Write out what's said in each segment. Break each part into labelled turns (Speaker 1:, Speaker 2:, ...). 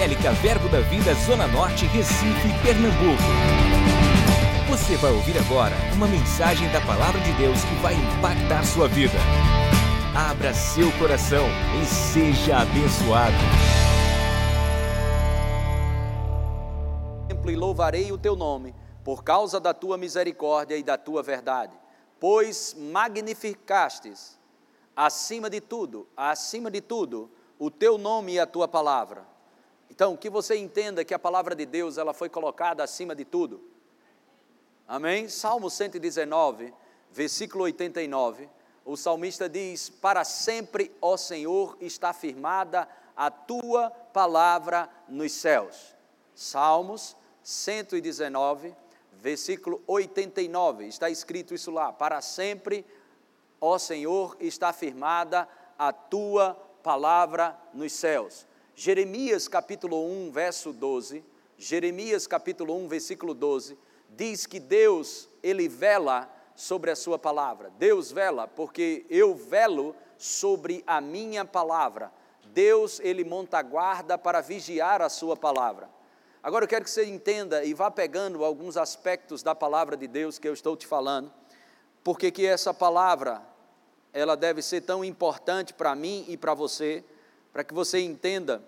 Speaker 1: Evangélica Verbo da Vida Zona Norte, Recife, Pernambuco. Você vai ouvir agora uma mensagem da Palavra de Deus que vai impactar sua vida. Abra seu coração e seja abençoado.
Speaker 2: E louvarei o teu nome por causa da tua misericórdia e da tua verdade, pois magnificastes acima de tudo, acima de tudo, o teu nome e a tua palavra. Então, que você entenda que a palavra de Deus, ela foi colocada acima de tudo. Amém? Salmo 119, versículo 89, o salmista diz: Para sempre, ó Senhor, está firmada a tua palavra nos céus. Salmos 119, versículo 89, está escrito isso lá: Para sempre, ó Senhor, está firmada a tua palavra nos céus. Jeremias capítulo 1, verso 12, Jeremias capítulo 1, versículo 12, diz que Deus, ele vela sobre a sua palavra. Deus vela porque eu velo sobre a minha palavra. Deus, ele monta guarda para vigiar a sua palavra. Agora eu quero que você entenda e vá pegando alguns aspectos da palavra de Deus que eu estou te falando, porque que essa palavra ela deve ser tão importante para mim e para você, para que você entenda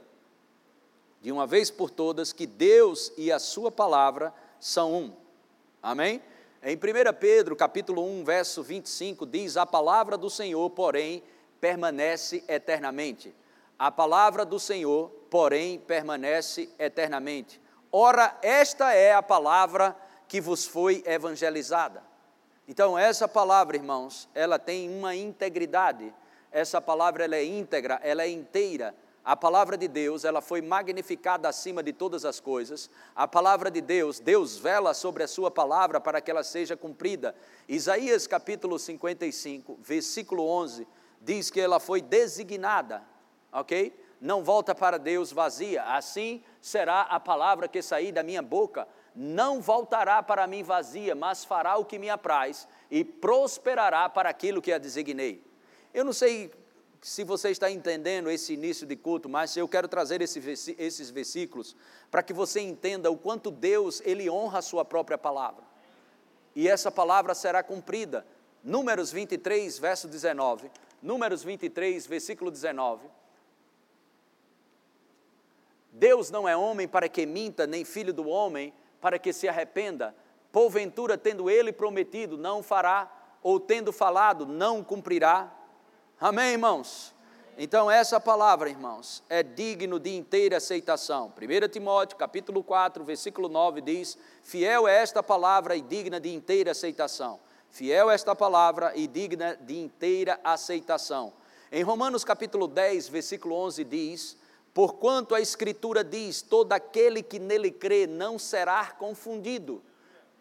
Speaker 2: de uma vez por todas que Deus e a sua palavra são um. Amém? Em 1 Pedro, capítulo 1, verso 25, diz: "A palavra do Senhor, porém, permanece eternamente. A palavra do Senhor, porém, permanece eternamente. Ora, esta é a palavra que vos foi evangelizada." Então, essa palavra, irmãos, ela tem uma integridade. Essa palavra ela é íntegra, ela é inteira, a palavra de Deus, ela foi magnificada acima de todas as coisas. A palavra de Deus, Deus vela sobre a sua palavra para que ela seja cumprida. Isaías capítulo 55, versículo 11, diz que ela foi designada, ok? Não volta para Deus vazia, assim será a palavra que sair da minha boca. Não voltará para mim vazia, mas fará o que me apraz e prosperará para aquilo que a designei. Eu não sei se você está entendendo esse início de culto, mas eu quero trazer esse, esses versículos para que você entenda o quanto Deus ele honra a sua própria palavra. E essa palavra será cumprida. Números 23, verso 19. Números 23, versículo 19. Deus não é homem para que minta, nem filho do homem para que se arrependa. Porventura, tendo ele prometido, não fará, ou tendo falado, não cumprirá. Amém, irmãos? Então, essa palavra, irmãos, é digno de inteira aceitação. 1 Timóteo, capítulo 4, versículo 9 diz: Fiel é esta palavra e digna de inteira aceitação. Fiel é esta palavra e digna de inteira aceitação. Em Romanos, capítulo 10, versículo 11 diz: Porquanto a Escritura diz: Todo aquele que nele crê não será confundido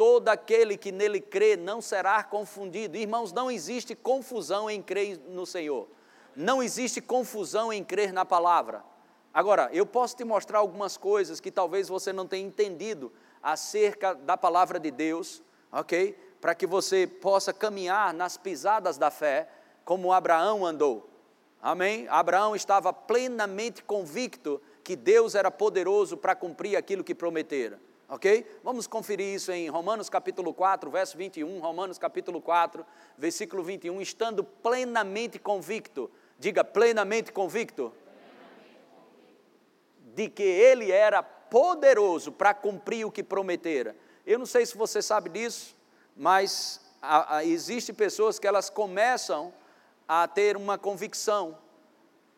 Speaker 2: todo aquele que nele crê não será confundido. Irmãos, não existe confusão em crer no Senhor. Não existe confusão em crer na palavra. Agora, eu posso te mostrar algumas coisas que talvez você não tenha entendido acerca da palavra de Deus, ok? Para que você possa caminhar nas pisadas da fé, como Abraão andou. Amém? Abraão estava plenamente convicto que Deus era poderoso para cumprir aquilo que prometera ok? Vamos conferir isso em Romanos capítulo 4, verso 21, Romanos capítulo 4, versículo 21, estando plenamente convicto, diga plenamente convicto, de que ele era poderoso para cumprir o que prometera. Eu não sei se você sabe disso, mas existem pessoas que elas começam a ter uma convicção,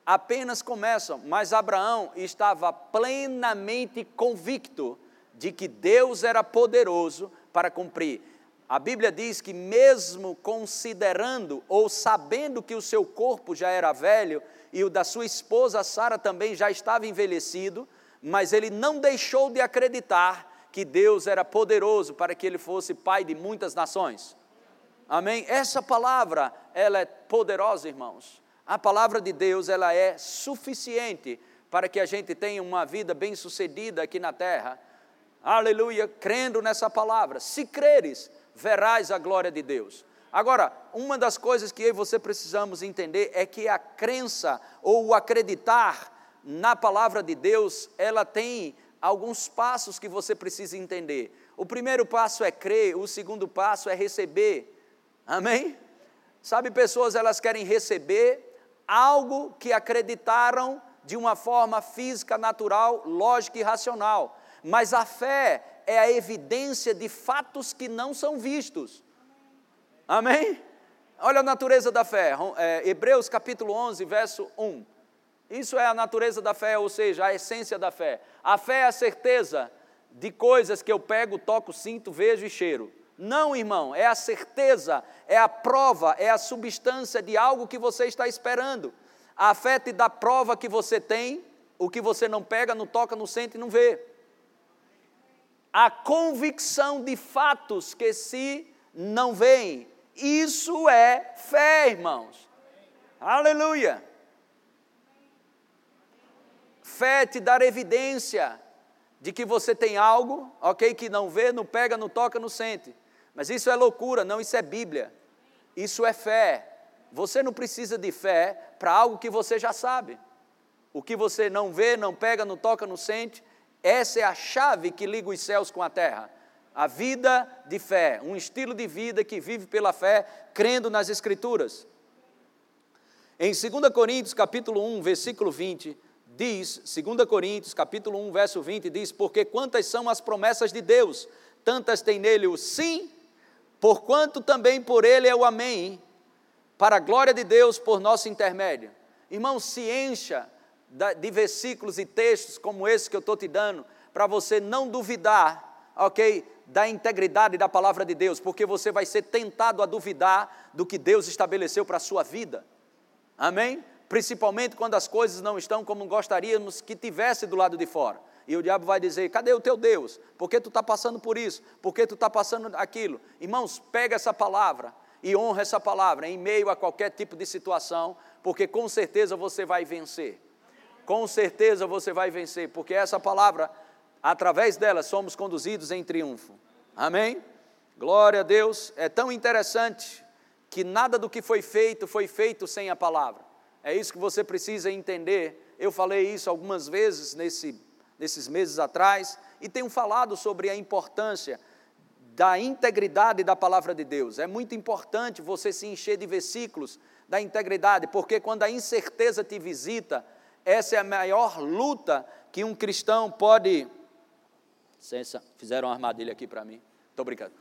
Speaker 2: apenas começam, mas Abraão estava plenamente convicto de que Deus era poderoso para cumprir. A Bíblia diz que, mesmo considerando ou sabendo que o seu corpo já era velho e o da sua esposa Sara também já estava envelhecido, mas ele não deixou de acreditar que Deus era poderoso para que ele fosse pai de muitas nações. Amém? Essa palavra, ela é poderosa, irmãos. A palavra de Deus, ela é suficiente para que a gente tenha uma vida bem-sucedida aqui na terra aleluia, crendo nessa palavra. Se creres, verás a glória de Deus. Agora, uma das coisas que eu e você precisamos entender é que a crença ou o acreditar na palavra de Deus, ela tem alguns passos que você precisa entender. O primeiro passo é crer, o segundo passo é receber. Amém? Sabe, pessoas elas querem receber algo que acreditaram de uma forma física, natural, lógica e racional. Mas a fé é a evidência de fatos que não são vistos. Amém? Olha a natureza da fé. É, Hebreus capítulo 11, verso 1. Isso é a natureza da fé, ou seja, a essência da fé. A fé é a certeza de coisas que eu pego, toco, sinto, vejo e cheiro. Não, irmão, é a certeza, é a prova, é a substância de algo que você está esperando. A fé te dá prova que você tem, o que você não pega, não toca, não sente e não vê. A convicção de fatos que se não veem. Isso é fé, irmãos. Aleluia. Fé te dar evidência de que você tem algo, ok, que não vê, não pega, não toca, não sente. Mas isso é loucura, não, isso é Bíblia. Isso é fé. Você não precisa de fé para algo que você já sabe. O que você não vê, não pega, não toca, não sente, essa é a chave que liga os céus com a terra. A vida de fé, um estilo de vida que vive pela fé, crendo nas Escrituras. Em 2 Coríntios, capítulo 1, versículo 20, diz, 2 Coríntios, capítulo 1, verso 20, diz: Porque quantas são as promessas de Deus, tantas tem nele o sim porquanto também por ele é o Amém, para a glória de Deus por nosso intermédio. Irmão, se encha de versículos e textos como esse que eu estou te dando, para você não duvidar, ok, da integridade da palavra de Deus, porque você vai ser tentado a duvidar do que Deus estabeleceu para a sua vida. Amém? Principalmente quando as coisas não estão como gostaríamos que tivesse do lado de fora. E o diabo vai dizer: cadê o teu Deus? Por que tu está passando por isso? Por que tu está passando aquilo? Irmãos, pega essa palavra e honra essa palavra em meio a qualquer tipo de situação, porque com certeza você vai vencer. Com certeza você vai vencer, porque essa palavra, através dela, somos conduzidos em triunfo. Amém? Glória a Deus. É tão interessante que nada do que foi feito foi feito sem a palavra. É isso que você precisa entender. Eu falei isso algumas vezes nesse nesses meses atrás, e tenho falado sobre a importância da integridade da palavra de Deus. É muito importante você se encher de versículos da integridade, porque quando a incerteza te visita, essa é a maior luta que um cristão pode. Licença, fizeram uma armadilha aqui para mim. Estou brincando.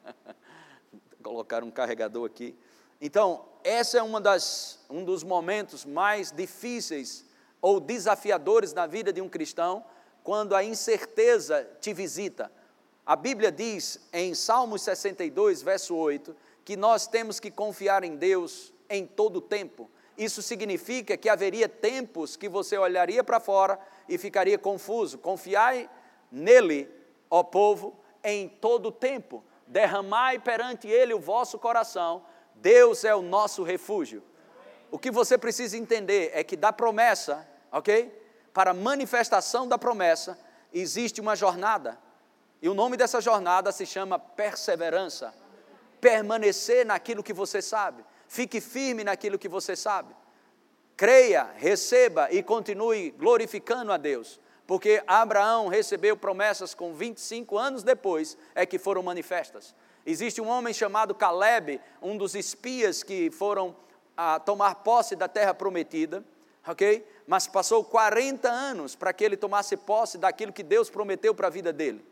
Speaker 2: Colocaram um carregador aqui. Então, essa é uma das, um dos momentos mais difíceis ou desafiadores na vida de um cristão, quando a incerteza te visita. A Bíblia diz em Salmos 62, verso 8, que nós temos que confiar em Deus em todo o tempo. Isso significa que haveria tempos que você olharia para fora e ficaria confuso. Confiai nele, ó povo, em todo o tempo. Derramai perante ele o vosso coração. Deus é o nosso refúgio. O que você precisa entender é que da promessa ok? Para a manifestação da promessa, existe uma jornada. E o nome dessa jornada se chama perseverança. Permanecer naquilo que você sabe. Fique firme naquilo que você sabe. Creia, receba e continue glorificando a Deus. Porque Abraão recebeu promessas com 25 anos depois é que foram manifestas. Existe um homem chamado Caleb, um dos espias que foram a tomar posse da terra prometida, ok? mas passou 40 anos para que ele tomasse posse daquilo que Deus prometeu para a vida dele.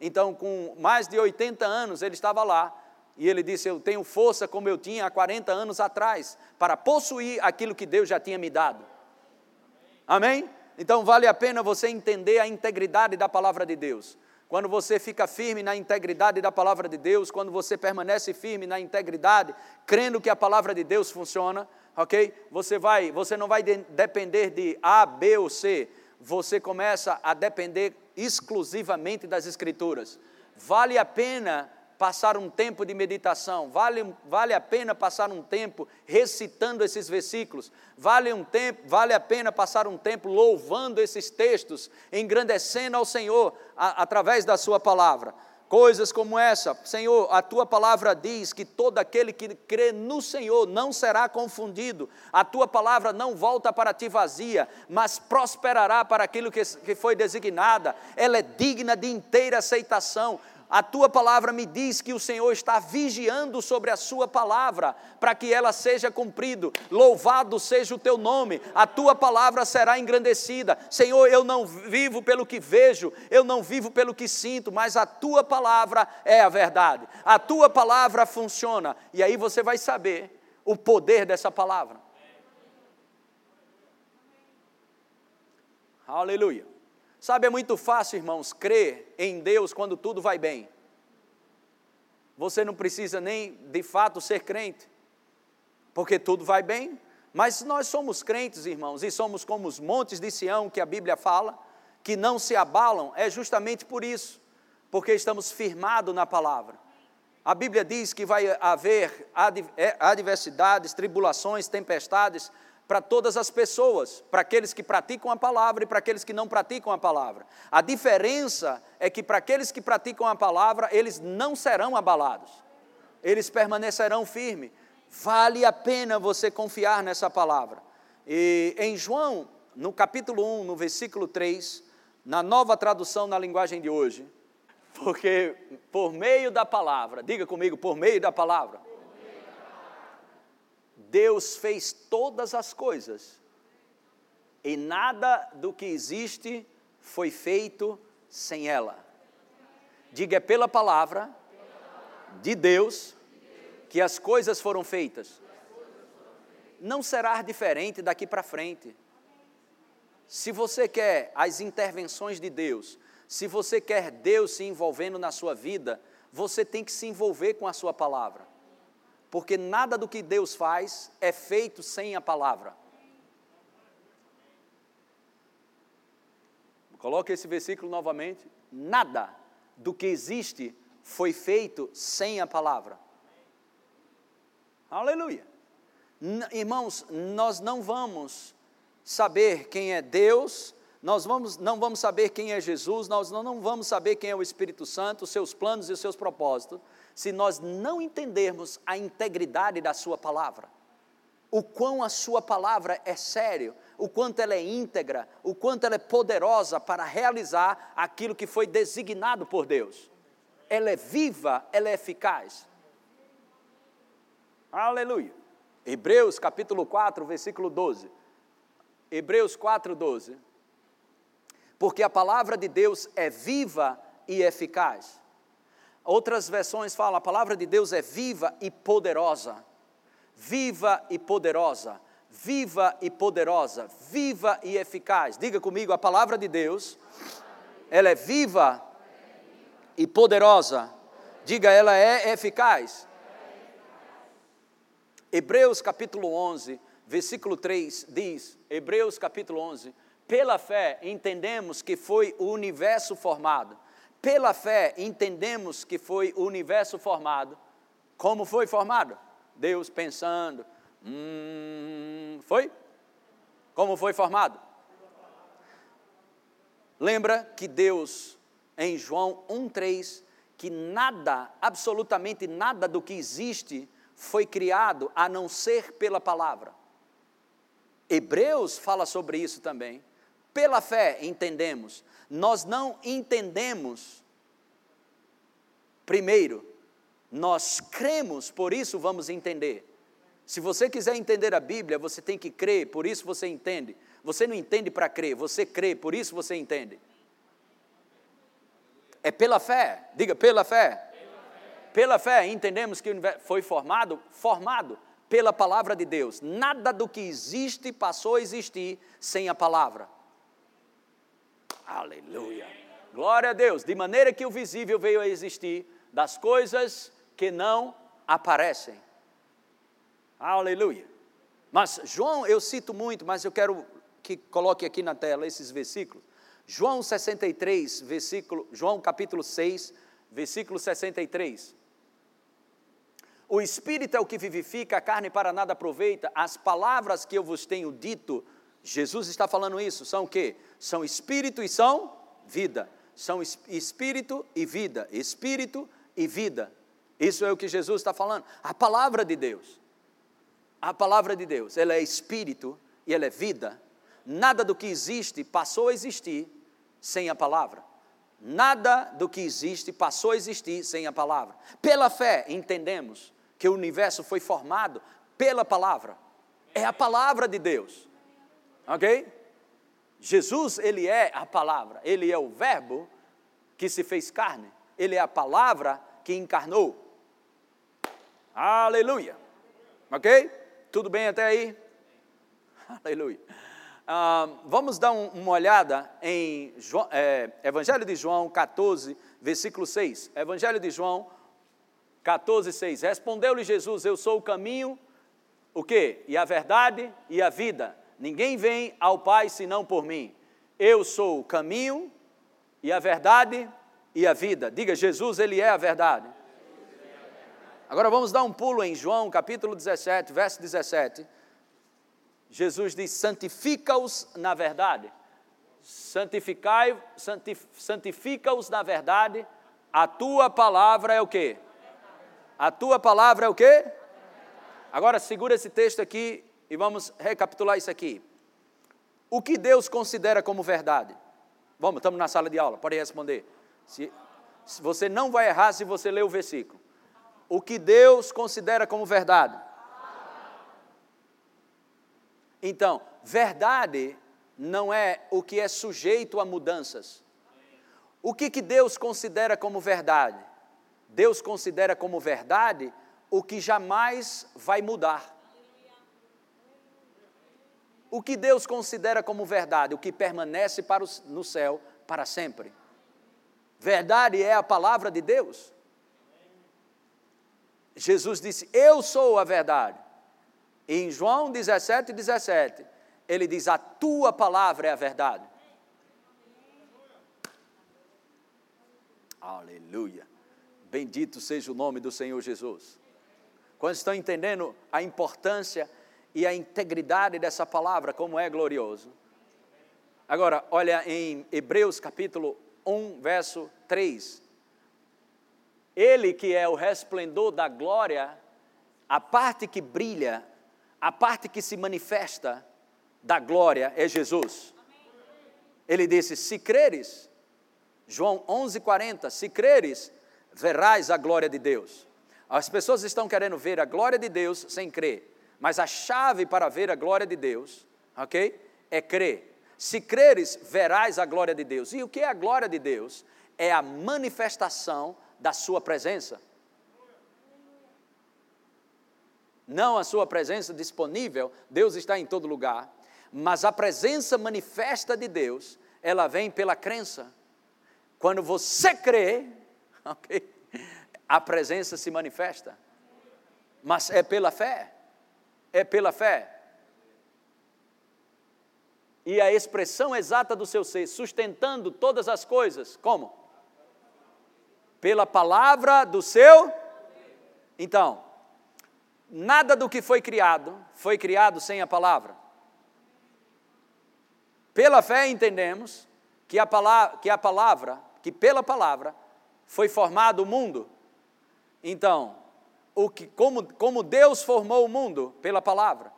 Speaker 2: Então, com mais de 80 anos, ele estava lá e ele disse: Eu tenho força como eu tinha há 40 anos atrás para possuir aquilo que Deus já tinha me dado. Amém? Então, vale a pena você entender a integridade da palavra de Deus. Quando você fica firme na integridade da palavra de Deus, quando você permanece firme na integridade, crendo que a palavra de Deus funciona, ok? Você vai, você não vai de, depender de A, B ou C. Você começa a depender exclusivamente das Escrituras. Vale a pena passar um tempo de meditação, vale, vale a pena passar um tempo recitando esses versículos, vale, um tempo, vale a pena passar um tempo louvando esses textos, engrandecendo ao Senhor a, através da Sua palavra. Coisas como essa, Senhor, a tua palavra diz que todo aquele que crê no Senhor não será confundido, a tua palavra não volta para ti vazia, mas prosperará para aquilo que, que foi designada, ela é digna de inteira aceitação a tua palavra me diz que o Senhor está vigiando sobre a sua palavra, para que ela seja cumprida. Louvado seja o teu nome, a tua palavra será engrandecida. Senhor, eu não vivo pelo que vejo, eu não vivo pelo que sinto, mas a tua palavra é a verdade. A tua palavra funciona, e aí você vai saber o poder dessa palavra. Aleluia. Sabe, é muito fácil, irmãos, crer em Deus quando tudo vai bem. Você não precisa nem de fato ser crente, porque tudo vai bem. Mas nós somos crentes, irmãos, e somos como os montes de Sião que a Bíblia fala, que não se abalam, é justamente por isso, porque estamos firmados na palavra. A Bíblia diz que vai haver é, adversidades, tribulações, tempestades, para todas as pessoas, para aqueles que praticam a palavra e para aqueles que não praticam a palavra. A diferença é que para aqueles que praticam a palavra, eles não serão abalados, eles permanecerão firmes. Vale a pena você confiar nessa palavra. E em João, no capítulo 1, no versículo 3, na nova tradução na linguagem de hoje, porque por meio da palavra, diga comigo, por meio da palavra Deus fez todas as coisas e nada do que existe foi feito sem ela. Diga, é pela palavra de Deus que as coisas foram feitas. Não será diferente daqui para frente. Se você quer as intervenções de Deus, se você quer Deus se envolvendo na sua vida, você tem que se envolver com a sua palavra porque nada do que Deus faz é feito sem a palavra. Coloque esse versículo novamente. Nada do que existe foi feito sem a palavra. Aleluia. Irmãos, nós não vamos saber quem é Deus, nós vamos, não vamos saber quem é Jesus, nós não, vamos saber quem é o Espírito Santo, seus planos e seus propósitos, se nós não entendermos a integridade da Sua palavra, o quão a Sua palavra é sério, o quanto ela é íntegra, o quanto ela é poderosa para realizar aquilo que foi designado por Deus. Ela é viva, ela é eficaz. Aleluia. Hebreus capítulo 4, versículo 12. Hebreus 4, 12. Porque a palavra de Deus é viva e eficaz Outras versões falam: a palavra de Deus é viva e poderosa. Viva e poderosa. Viva e poderosa. Viva e eficaz. Diga comigo: a palavra de Deus, ela é viva e poderosa. Diga, ela é eficaz. Hebreus capítulo 11, versículo 3 diz: Hebreus capítulo 11: Pela fé entendemos que foi o universo formado pela fé, entendemos que foi o universo formado. Como foi formado? Deus pensando. Hum, foi? Como foi formado? Lembra que Deus, em João 1,3, que nada, absolutamente nada do que existe foi criado a não ser pela palavra. Hebreus fala sobre isso também. Pela fé entendemos nós não entendemos. Primeiro, nós cremos, por isso vamos entender. Se você quiser entender a Bíblia, você tem que crer, por isso você entende. Você não entende para crer, você crê, por isso você entende. É pela fé, diga pela fé. Pela fé, pela fé entendemos que foi formado, formado pela palavra de Deus. Nada do que existe passou a existir sem a palavra. Aleluia. Glória a Deus. De maneira que o visível veio a existir das coisas que não aparecem. Aleluia. Mas João, eu cito muito, mas eu quero que coloque aqui na tela esses versículos. João 63, versículo, João capítulo 6, versículo 63. O Espírito é o que vivifica, a carne para nada aproveita. As palavras que eu vos tenho dito Jesus está falando isso, são o quê? São espírito e são vida. são espírito e vida, espírito e vida. Isso é o que Jesus está falando. A palavra de Deus. A palavra de Deus, ela é espírito e ela é vida. Nada do que existe passou a existir sem a palavra. Nada do que existe passou a existir sem a palavra. Pela fé, entendemos que o universo foi formado pela palavra. É a palavra de Deus. Ok? Jesus, ele é a palavra, ele é o Verbo que se fez carne, ele é a palavra que encarnou. Aleluia. Ok? Tudo bem até aí? Aleluia. Ah, vamos dar um, uma olhada em João, é, Evangelho de João 14, versículo 6. Evangelho de João 14, 6. Respondeu-lhe Jesus: Eu sou o caminho, o quê? E a verdade e a vida. Ninguém vem ao Pai senão por mim. Eu sou o caminho e a verdade e a vida. Diga, Jesus, Ele é a verdade. Agora vamos dar um pulo em João capítulo 17, verso 17. Jesus diz: santifica-os na verdade. Santificai, santif, santifica-os na verdade. A tua palavra é o quê? A tua palavra é o quê? Agora segura esse texto aqui e vamos recapitular isso aqui. O que Deus considera como verdade? Vamos, estamos na sala de aula, pode responder. Se, se você não vai errar se você ler o versículo o que Deus considera como verdade. Então, verdade não é o que é sujeito a mudanças. O que, que Deus considera como verdade? Deus considera como verdade o que jamais vai mudar. O que Deus considera como verdade? O que permanece para o, no céu para sempre. Verdade é a palavra de Deus. Jesus disse: Eu sou a verdade. E em João 17, 17, ele diz: A tua palavra é a verdade. Aleluia. Bendito seja o nome do Senhor Jesus. Quando estão entendendo a importância e a integridade dessa palavra, como é glorioso. Agora, olha em Hebreus capítulo 1, verso 3. Ele que é o resplendor da glória, a parte que brilha, a parte que se manifesta da glória é Jesus. Ele disse: Se creres, João 11:40, se creres, verás a glória de Deus. As pessoas estão querendo ver a glória de Deus sem crer, mas a chave para ver a glória de Deus, ok? É crer. Se creres, verás a glória de Deus. E o que é a glória de Deus? É a manifestação da Sua presença. Não a Sua presença disponível, Deus está em todo lugar, mas a presença manifesta de Deus, ela vem pela crença. Quando você crê, okay, a presença se manifesta, mas é pela fé, é pela fé. E a expressão exata do seu ser, sustentando todas as coisas, como? pela palavra do seu. Então, nada do que foi criado foi criado sem a palavra. Pela fé entendemos que a palavra, que, a palavra, que pela palavra foi formado o mundo. Então, o que, como, como Deus formou o mundo pela palavra,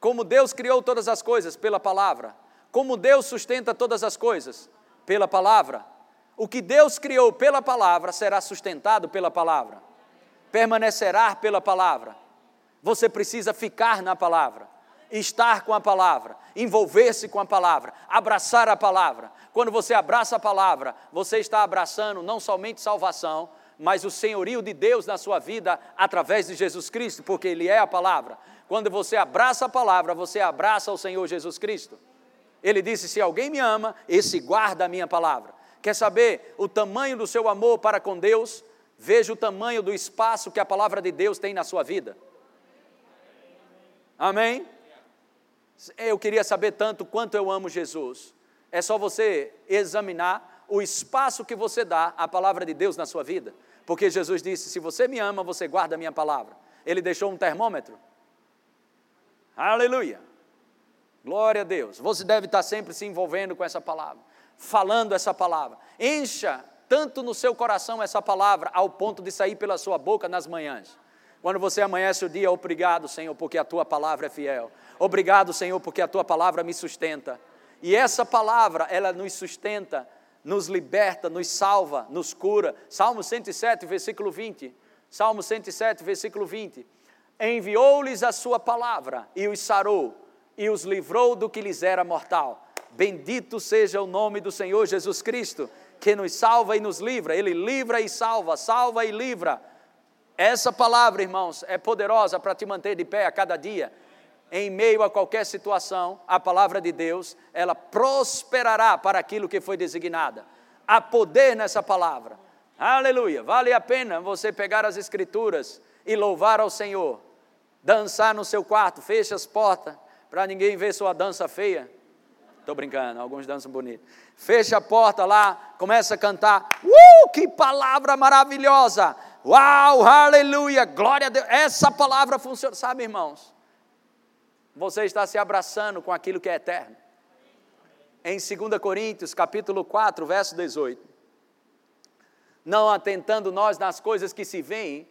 Speaker 2: como Deus criou todas as coisas pela palavra, como Deus sustenta todas as coisas pela palavra o que Deus criou pela palavra será sustentado pela palavra, permanecerá pela palavra. Você precisa ficar na palavra, estar com a palavra, envolver-se com a palavra, abraçar a palavra. Quando você abraça a palavra, você está abraçando não somente salvação, mas o senhorio de Deus na sua vida através de Jesus Cristo, porque Ele é a palavra. Quando você abraça a palavra, você abraça o Senhor Jesus Cristo. Ele disse: Se alguém me ama, esse guarda a minha palavra. Quer saber o tamanho do seu amor para com Deus? Veja o tamanho do espaço que a palavra de Deus tem na sua vida. Amém? Eu queria saber tanto quanto eu amo Jesus. É só você examinar o espaço que você dá à palavra de Deus na sua vida. Porque Jesus disse: Se você me ama, você guarda a minha palavra. Ele deixou um termômetro. Aleluia. Glória a Deus. Você deve estar sempre se envolvendo com essa palavra falando essa palavra. Encha tanto no seu coração essa palavra, ao ponto de sair pela sua boca nas manhãs. Quando você amanhece o dia, obrigado, Senhor, porque a tua palavra é fiel. Obrigado, Senhor, porque a tua palavra me sustenta. E essa palavra, ela nos sustenta, nos liberta, nos salva, nos cura. Salmo 107, versículo 20. Salmo 107, versículo 20. Enviou-lhes a sua palavra e os sarou e os livrou do que lhes era mortal. Bendito seja o nome do Senhor Jesus Cristo, que nos salva e nos livra. Ele livra e salva, salva e livra. Essa palavra, irmãos, é poderosa para te manter de pé a cada dia. Em meio a qualquer situação, a palavra de Deus, ela prosperará para aquilo que foi designada. Há poder nessa palavra. Aleluia. Vale a pena você pegar as escrituras e louvar ao Senhor. Dançar no seu quarto, feche as portas para ninguém ver sua dança feia. Estou brincando, alguns dançam bonito. Fecha a porta lá, começa a cantar. Uh, que palavra maravilhosa! Uau, aleluia, glória a Deus. Essa palavra funciona. Sabe, irmãos, você está se abraçando com aquilo que é eterno. Em 2 Coríntios, capítulo 4, verso 18. Não atentando nós nas coisas que se veem,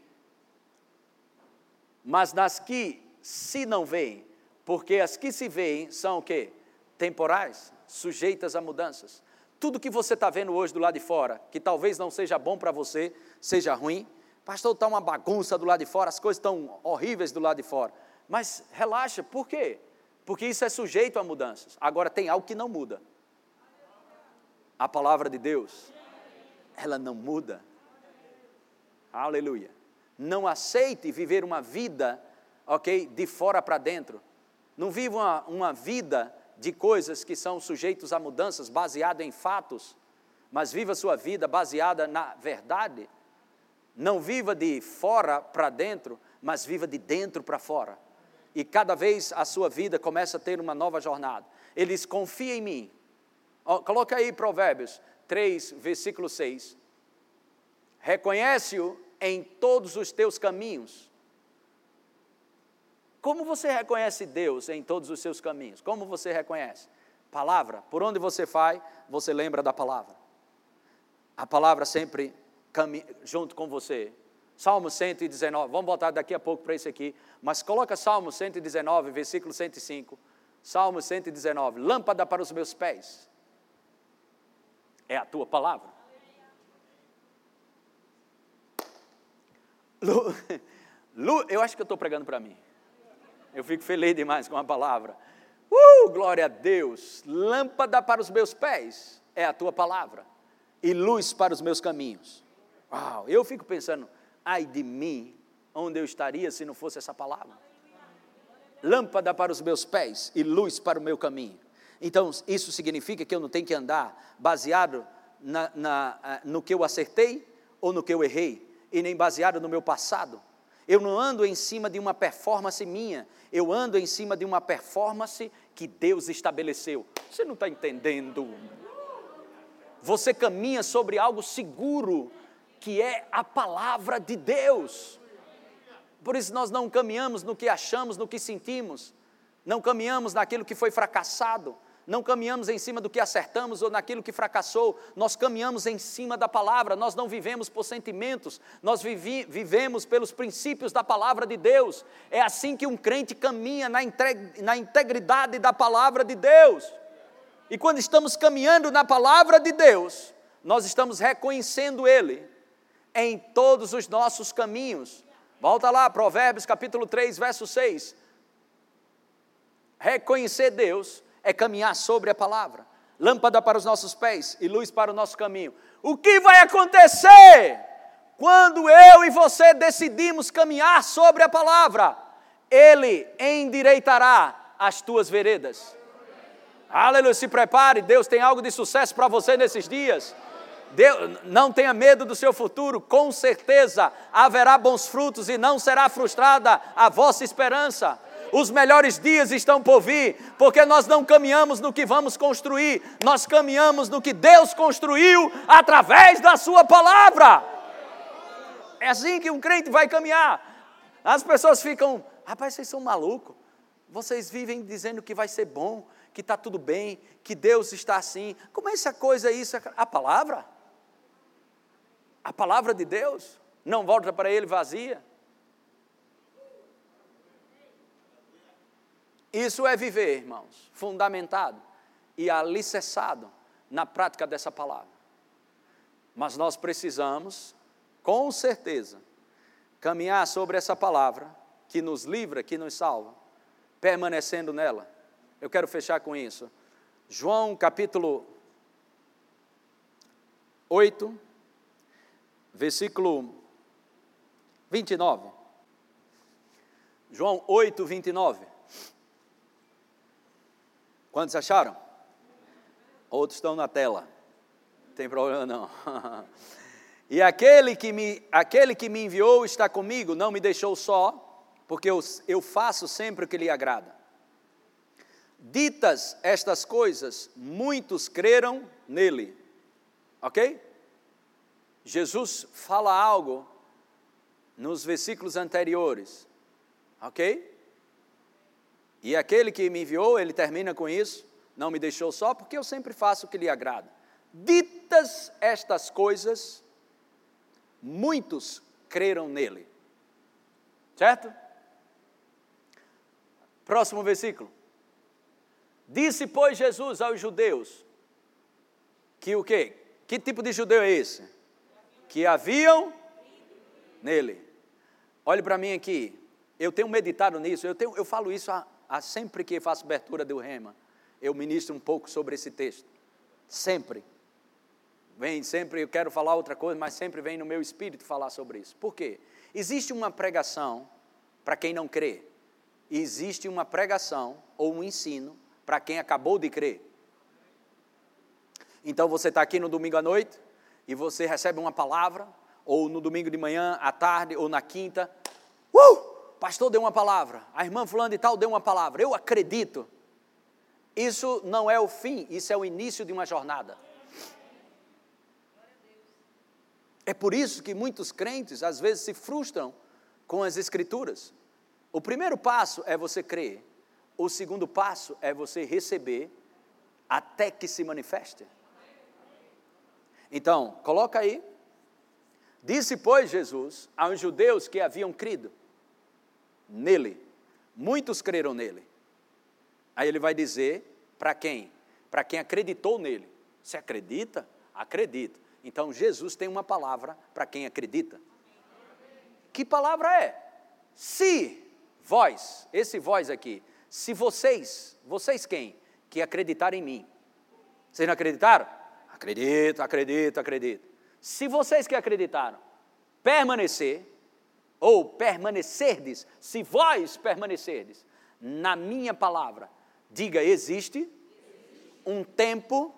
Speaker 2: mas nas que se não veem, porque as que se veem são o quê? temporais, sujeitas a mudanças. Tudo que você está vendo hoje do lado de fora, que talvez não seja bom para você, seja ruim, pastor, está uma bagunça do lado de fora, as coisas estão horríveis do lado de fora. Mas relaxa, por quê? Porque isso é sujeito a mudanças. Agora tem algo que não muda. A palavra de Deus, ela não muda. Aleluia. Não aceite viver uma vida, ok, de fora para dentro. Não viva uma, uma vida de coisas que são sujeitos a mudanças, baseado em fatos, mas viva sua vida baseada na verdade. Não viva de fora para dentro, mas viva de dentro para fora. E cada vez a sua vida começa a ter uma nova jornada. Eles confiam em mim. Coloca aí Provérbios 3, versículo 6. Reconhece-o em todos os teus caminhos como você reconhece Deus em todos os seus caminhos? Como você reconhece? Palavra. Por onde você vai, você lembra da palavra. A palavra sempre junto com você. Salmo 119, vamos voltar daqui a pouco para isso aqui, mas coloca Salmo 119, versículo 105. Salmo 119, lâmpada para os meus pés. É a tua palavra. Lu, Lu, eu acho que eu estou pregando para mim. Eu fico feliz demais com a palavra. Uh, glória a Deus! Lâmpada para os meus pés é a tua palavra, e luz para os meus caminhos. Uau, eu fico pensando, ai de mim, onde eu estaria se não fosse essa palavra? Lâmpada para os meus pés e luz para o meu caminho. Então, isso significa que eu não tenho que andar baseado na, na, ah, no que eu acertei ou no que eu errei, e nem baseado no meu passado, eu não ando em cima de uma performance minha, eu ando em cima de uma performance que Deus estabeleceu. Você não está entendendo? Você caminha sobre algo seguro, que é a palavra de Deus. Por isso nós não caminhamos no que achamos, no que sentimos, não caminhamos naquilo que foi fracassado, não caminhamos em cima do que acertamos ou naquilo que fracassou, nós caminhamos em cima da palavra, nós não vivemos por sentimentos, nós vivi, vivemos pelos princípios da palavra de Deus. É assim que um crente caminha na, na integridade da palavra de Deus. E quando estamos caminhando na palavra de Deus, nós estamos reconhecendo Ele em todos os nossos caminhos. Volta lá, Provérbios capítulo 3, verso 6. Reconhecer Deus é caminhar sobre a palavra. Lâmpada para os nossos pés e luz para o nosso caminho. O que vai acontecer quando eu e você decidimos caminhar sobre a palavra? Ele endireitará as tuas veredas. Aleluia, se prepare, Deus tem algo de sucesso para você nesses dias. Deus, não tenha medo do seu futuro, com certeza haverá bons frutos e não será frustrada a vossa esperança os melhores dias estão por vir, porque nós não caminhamos no que vamos construir, nós caminhamos no que Deus construiu através da Sua palavra. É assim que um crente vai caminhar. As pessoas ficam, rapaz, vocês são malucos, vocês vivem dizendo que vai ser bom, que está tudo bem, que Deus está assim. Como é essa coisa isso? A palavra? A palavra de Deus não volta para ele vazia. Isso é viver, irmãos, fundamentado e alicerçado na prática dessa palavra. Mas nós precisamos, com certeza, caminhar sobre essa palavra que nos livra, que nos salva, permanecendo nela. Eu quero fechar com isso. João capítulo 8, versículo 29. João 8, 29. Quantos acharam? Outros estão na tela. Não tem problema não. E aquele que me, aquele que me enviou está comigo, não me deixou só, porque eu, eu faço sempre o que lhe agrada. Ditas estas coisas, muitos creram nele. Ok? Jesus fala algo nos versículos anteriores. Ok? E aquele que me enviou, ele termina com isso, não me deixou só, porque eu sempre faço o que lhe agrada. Ditas estas coisas, muitos creram nele. Certo? Próximo versículo. Disse, pois, Jesus aos judeus que o quê? Que tipo de judeu é esse? Que haviam nele. Olhe para mim aqui. Eu tenho meditado nisso, eu, tenho, eu falo isso a, a sempre que faço abertura do rema. Eu ministro um pouco sobre esse texto. Sempre. Vem sempre, eu quero falar outra coisa, mas sempre vem no meu espírito falar sobre isso. Por quê? Existe uma pregação para quem não crê. Existe uma pregação ou um ensino para quem acabou de crer. Então você está aqui no domingo à noite e você recebe uma palavra, ou no domingo de manhã, à tarde, ou na quinta. Uh! Pastor deu uma palavra, a irmã fulano e tal deu uma palavra. Eu acredito. Isso não é o fim, isso é o início de uma jornada. É por isso que muitos crentes às vezes se frustram com as Escrituras. O primeiro passo é você crer, o segundo passo é você receber até que se manifeste. Então, coloca aí. Disse, pois, Jesus aos judeus que haviam crido nele, muitos creram nele. Aí ele vai dizer para quem? Para quem acreditou nele. Você acredita? Acredita. Então Jesus tem uma palavra para quem acredita. Que palavra é? Se vós, esse vós aqui, se vocês, vocês quem? Que acreditarem em mim. Vocês não acreditaram? Acredito, acredito, acredito. Se vocês que acreditaram permanecer, ou permanecerdes, se vós permanecerdes na minha palavra, diga: existe um tempo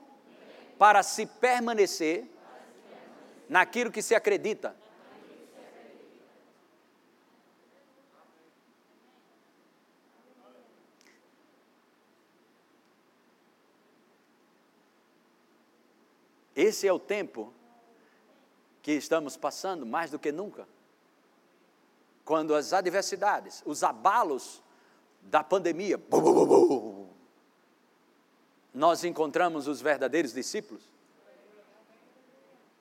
Speaker 2: para se permanecer naquilo que se acredita. Esse é o tempo que estamos passando mais do que nunca. Quando as adversidades, os abalos da pandemia, nós encontramos os verdadeiros discípulos.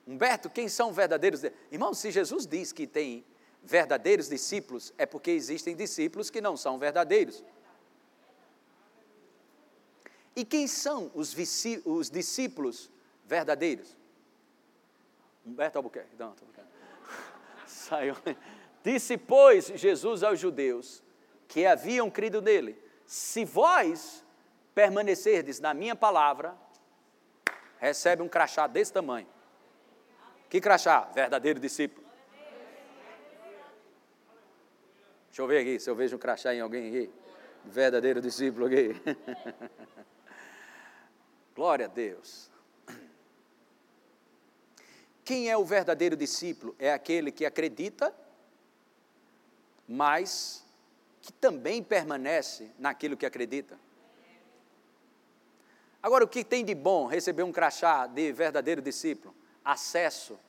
Speaker 2: Humberto, quem são verdadeiros? Irmão, se Jesus diz que tem verdadeiros discípulos, é porque existem discípulos que não são verdadeiros. E quem são os, os discípulos verdadeiros? Humberto Albuquerque. Não, Saiu. Disse, pois, Jesus aos judeus que haviam crido nele: Se vós permanecerdes na minha palavra, recebe um crachá desse tamanho. Que crachá? Verdadeiro discípulo. Deixa eu ver aqui, se eu vejo um crachá em alguém aqui. Verdadeiro discípulo aqui. Glória a Deus. Quem é o verdadeiro discípulo? É aquele que acredita, mas que também permanece naquilo que acredita. Agora, o que tem de bom receber um crachá de verdadeiro discípulo? acesso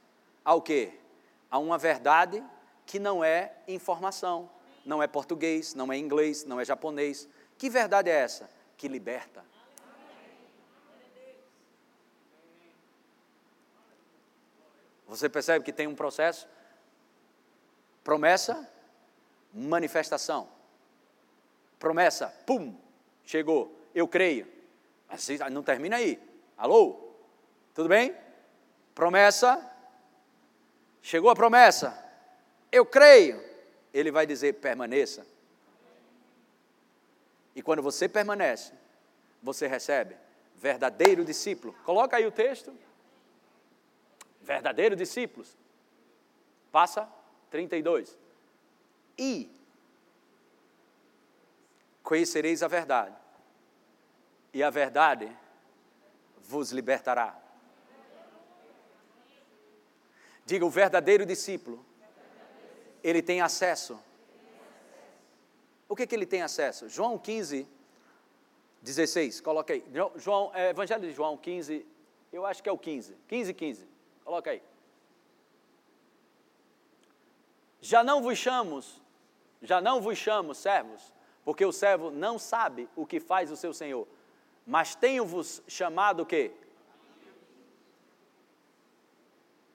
Speaker 2: ao quê? A uma verdade que não é informação, não é português, não é inglês, não é japonês. Que verdade é essa? Que liberta. Você percebe que tem um processo? Promessa, manifestação. Promessa, pum, chegou, eu creio. Mas não termina aí. Alô? Tudo bem? Promessa, chegou a promessa, eu creio. Ele vai dizer: permaneça. E quando você permanece, você recebe verdadeiro discípulo. Coloca aí o texto. Verdadeiro discípulos. Passa 32. E conhecereis a verdade, e a verdade vos libertará. Diga, o verdadeiro discípulo, ele tem acesso. O que, que ele tem acesso? João 15, 16, coloca aí. João, é, Evangelho de João 15, eu acho que é o 15. 15, 15. Coloca aí. Já não vos chamos, já não vos chamo servos, porque o servo não sabe o que faz o seu senhor. Mas tenho-vos chamado o quê?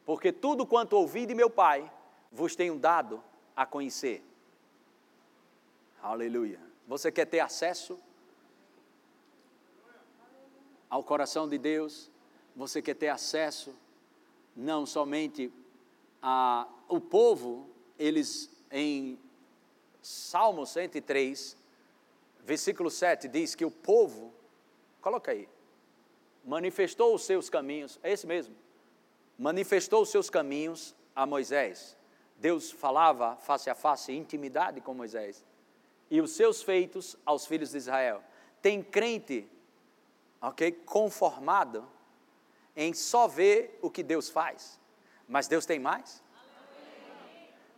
Speaker 2: Porque tudo quanto ouvi de meu Pai, vos tenho dado a conhecer. Aleluia. Você quer ter acesso ao coração de Deus? Você quer ter acesso não somente ao povo, eles em Salmo 103, versículo 7 diz que o povo, coloca aí, manifestou os seus caminhos, é esse mesmo, manifestou os seus caminhos a Moisés. Deus falava face a face, intimidade com Moisés. E os seus feitos aos filhos de Israel. Tem crente, ok, conformado em só ver o que Deus faz. Mas Deus tem mais?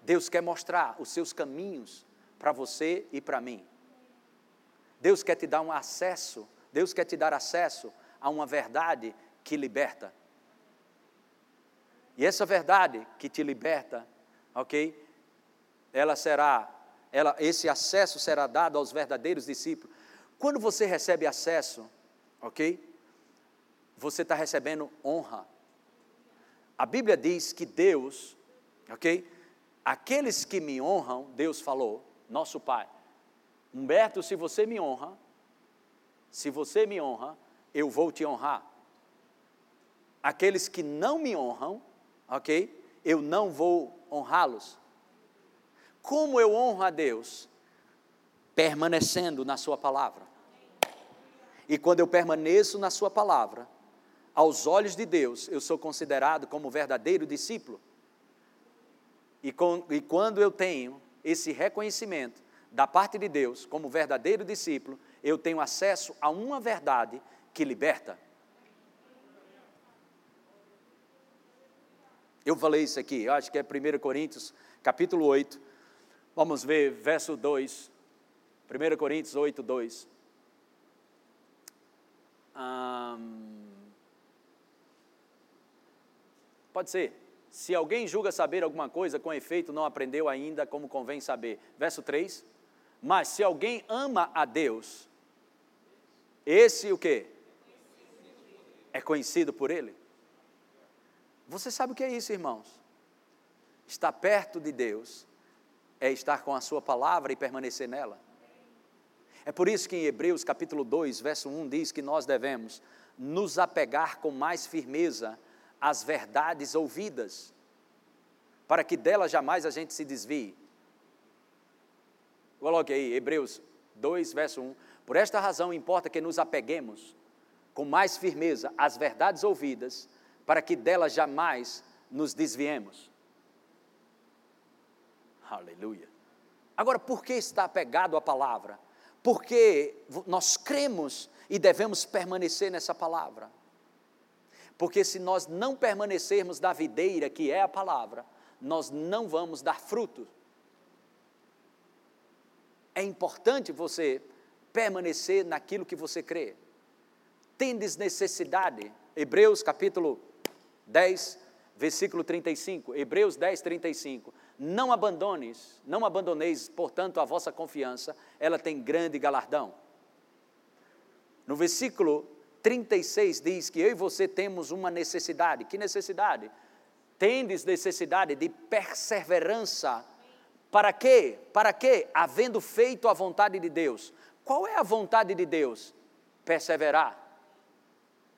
Speaker 2: Deus quer mostrar os seus caminhos para você e para mim. Deus quer te dar um acesso, Deus quer te dar acesso a uma verdade que liberta. E essa verdade que te liberta, ok? Ela será, ela, esse acesso será dado aos verdadeiros discípulos. Quando você recebe acesso, ok? Você está recebendo honra. A Bíblia diz que Deus, ok? Aqueles que me honram, Deus falou, nosso Pai. Humberto, se você me honra, se você me honra, eu vou te honrar. Aqueles que não me honram, ok? Eu não vou honrá-los. Como eu honro a Deus? Permanecendo na Sua palavra. E quando eu permaneço na Sua palavra, aos olhos de Deus, eu sou considerado como verdadeiro discípulo. E, com, e quando eu tenho esse reconhecimento da parte de Deus como verdadeiro discípulo, eu tenho acesso a uma verdade que liberta. Eu falei isso aqui, eu acho que é 1 Coríntios, capítulo 8. Vamos ver verso 2. 1 Coríntios 8, 2. Pode ser. Se alguém julga saber alguma coisa, com efeito não aprendeu ainda como convém saber. Verso 3. Mas se alguém ama a Deus, esse o quê? É conhecido por ele. Você sabe o que é isso, irmãos? Estar perto de Deus é estar com a sua palavra e permanecer nela. É por isso que em Hebreus capítulo 2, verso 1 diz que nós devemos nos apegar com mais firmeza às verdades ouvidas, para que delas jamais a gente se desvie. Coloque aí, Hebreus 2, verso 1. Por esta razão importa que nos apeguemos com mais firmeza às verdades ouvidas, para que delas jamais nos desviemos. Aleluia. Agora, por que está apegado à palavra? Porque nós cremos e devemos permanecer nessa palavra. Porque se nós não permanecermos da videira, que é a palavra, nós não vamos dar fruto. É importante você permanecer naquilo que você crê. Tendes necessidade, Hebreus capítulo 10, versículo 35, Hebreus 10, 35. Não abandones, não abandoneis, portanto, a vossa confiança, ela tem grande galardão. No versículo 36 diz que eu e você temos uma necessidade. Que necessidade? tendes necessidade de perseverança. Para quê? Para quê? Havendo feito a vontade de Deus. Qual é a vontade de Deus? Perseverar.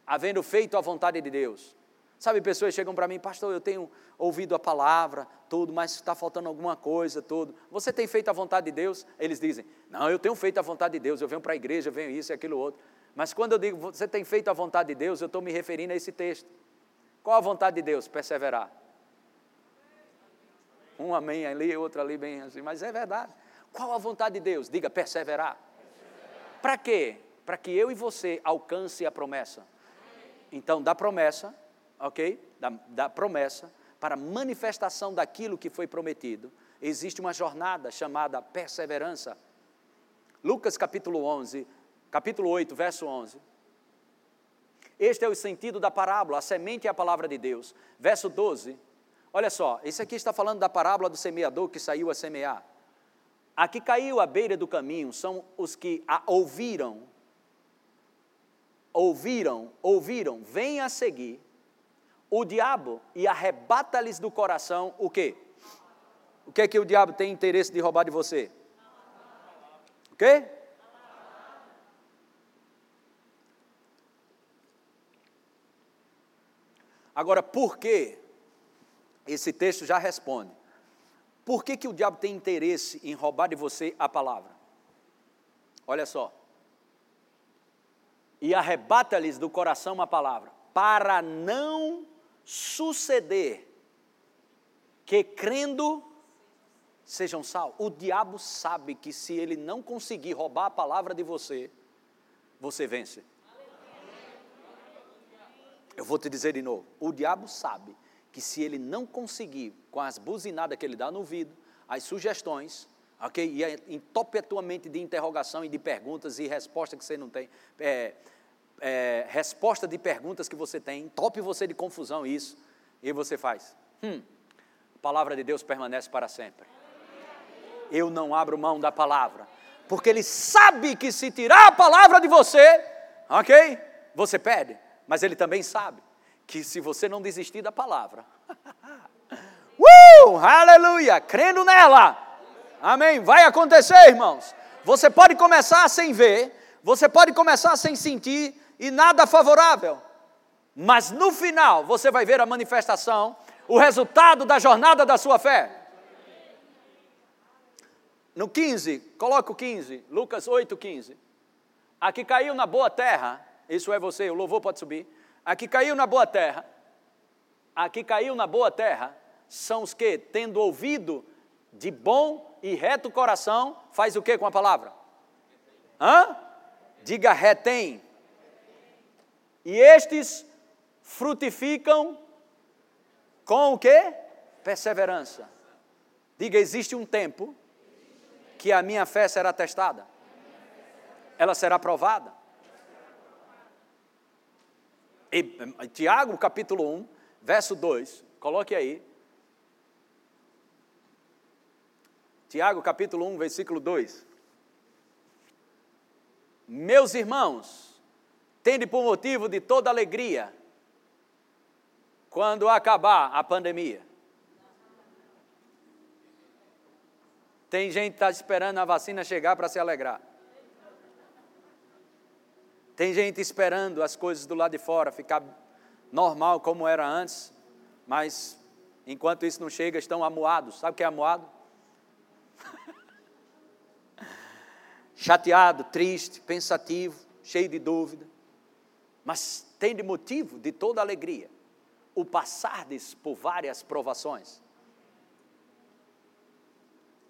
Speaker 2: Havendo feito a vontade de Deus. Sabe, pessoas chegam para mim, pastor, eu tenho ouvido a palavra, tudo, mas está faltando alguma coisa, tudo. Você tem feito a vontade de Deus? Eles dizem, não, eu tenho feito a vontade de Deus, eu venho para a igreja, eu venho isso e aquilo outro. Mas quando eu digo, você tem feito a vontade de Deus, eu estou me referindo a esse texto. Qual a vontade de Deus? Perseverar. Um amém ali, outro ali, bem assim, mas é verdade. Qual a vontade de Deus? Diga, perseverar. Para quê? Para que eu e você alcance a promessa. Então, da promessa, ok? Da, da promessa para manifestação daquilo que foi prometido, existe uma jornada chamada perseverança. Lucas capítulo 11, capítulo 8, verso 11. Este é o sentido da parábola, a semente é a palavra de Deus. Verso 12, olha só, esse aqui está falando da parábola do semeador que saiu a semear. A que caiu à beira do caminho são os que a ouviram, ouviram, ouviram, vêm a seguir o diabo e arrebata-lhes do coração o quê? O que é que o diabo tem interesse de roubar de você? O quê? Agora, por que? Esse texto já responde. Por que, que o diabo tem interesse em roubar de você a palavra? Olha só. E arrebata-lhes do coração a palavra, para não suceder que crendo sejam salvos. O diabo sabe que se ele não conseguir roubar a palavra de você, você vence. Eu vou te dizer de novo: o diabo sabe que se ele não conseguir, com as buzinadas que ele dá no ouvido, as sugestões, ok? E entope a tua mente de interrogação e de perguntas e respostas que você não tem, é, é, resposta de perguntas que você tem, entope você de confusão isso, e você faz. Hum, a palavra de Deus permanece para sempre. Eu não abro mão da palavra, porque Ele sabe que se tirar a palavra de você, ok? Você perde mas ele também sabe que se você não desistir da palavra, uh, aleluia, crendo nela, amém, vai acontecer, irmãos. Você pode começar sem ver, você pode começar sem sentir e nada favorável, mas no final você vai ver a manifestação, o resultado da jornada da sua fé. No 15, coloca o 15, Lucas 8, 15. Aqui caiu na boa terra isso é você, o louvor pode subir. Aqui caiu na boa terra. Aqui caiu na boa terra são os que, tendo ouvido de bom e reto coração, faz o que com a palavra? Hã? Diga retém. E estes frutificam com o que? Perseverança. Diga, existe um tempo que a minha fé será testada. Ela será provada. Tiago, capítulo 1, verso 2, coloque aí. Tiago, capítulo 1, versículo 2. Meus irmãos, tende por motivo de toda alegria quando acabar a pandemia. Tem gente que está esperando a vacina chegar para se alegrar. Tem gente esperando as coisas do lado de fora ficar normal como era antes, mas enquanto isso não chega, estão amuados. Sabe o que é amuado? Chateado, triste, pensativo, cheio de dúvida. Mas tem de motivo de toda alegria o passardes por várias provações.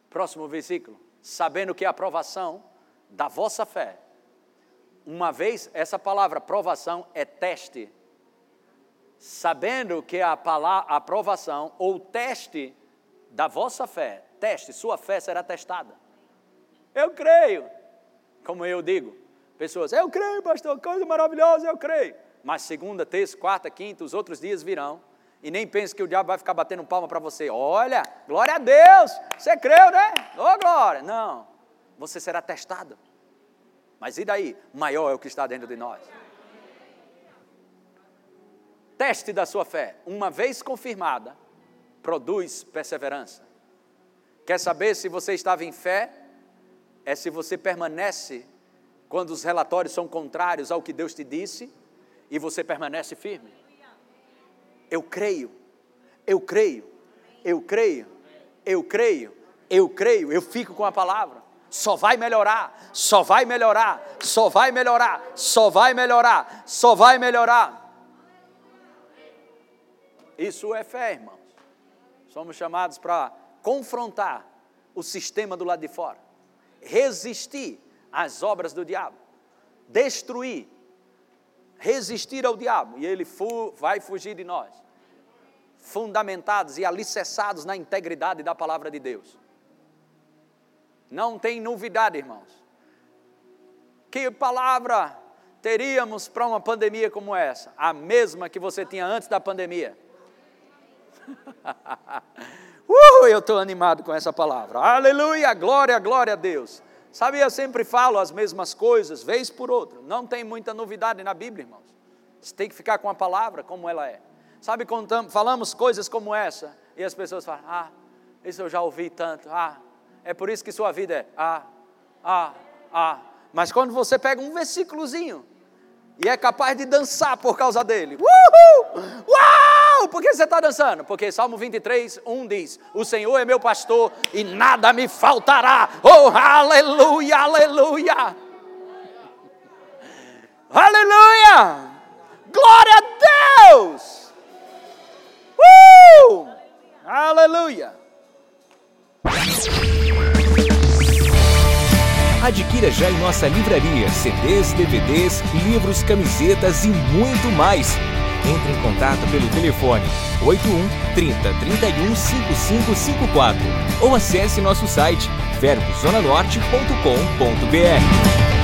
Speaker 2: Próximo versículo. Sabendo que a provação da vossa fé uma vez, essa palavra provação é teste. Sabendo que a palavra aprovação ou teste da vossa fé, teste, sua fé será testada. Eu creio, como eu digo, pessoas, eu creio, pastor, coisa maravilhosa, eu creio. Mas segunda, terça, quarta, quinta, os outros dias virão. E nem pense que o diabo vai ficar batendo palma para você. Olha, glória a Deus, você creu, né? Ô oh, glória. Não, você será testado. Mas e daí? Maior é o que está dentro de nós. teste da sua fé, uma vez confirmada, produz perseverança. Quer saber se você estava em fé? É se você permanece quando os relatórios são contrários ao que Deus te disse e você permanece firme. Eu creio, eu creio, eu creio, eu creio, eu creio, eu fico com a palavra. Só vai melhorar, só vai melhorar, só vai melhorar, só vai melhorar, só vai melhorar. Isso é fé, irmãos. Somos chamados para confrontar o sistema do lado de fora, resistir às obras do diabo, destruir, resistir ao diabo, e ele fu vai fugir de nós, fundamentados e alicerçados na integridade da palavra de Deus. Não tem novidade, irmãos. Que palavra teríamos para uma pandemia como essa? A mesma que você tinha antes da pandemia. uh, eu estou animado com essa palavra. Aleluia, glória, glória a Deus. Sabe, eu sempre falo as mesmas coisas, vez por outra. Não tem muita novidade na Bíblia, irmãos. Você tem que ficar com a palavra como ela é. Sabe, quando falamos coisas como essa, e as pessoas falam, ah, isso eu já ouvi tanto, ah, é por isso que sua vida é, ah, ah, ah. Mas quando você pega um versículozinho, e é capaz de dançar por causa dele, uhul, uau! por que você está dançando? Porque Salmo 23, 1 diz: O Senhor é meu pastor e nada me faltará. Oh, aleluia, aleluia. Aleluia! Glória a Deus! Uh! Aleluia!
Speaker 1: Adquira já em nossa livraria CDs, DVDs, livros, camisetas e muito mais. Entre em contato pelo telefone 81 30 31 5554 ou acesse nosso site verbozonanorte.com.br.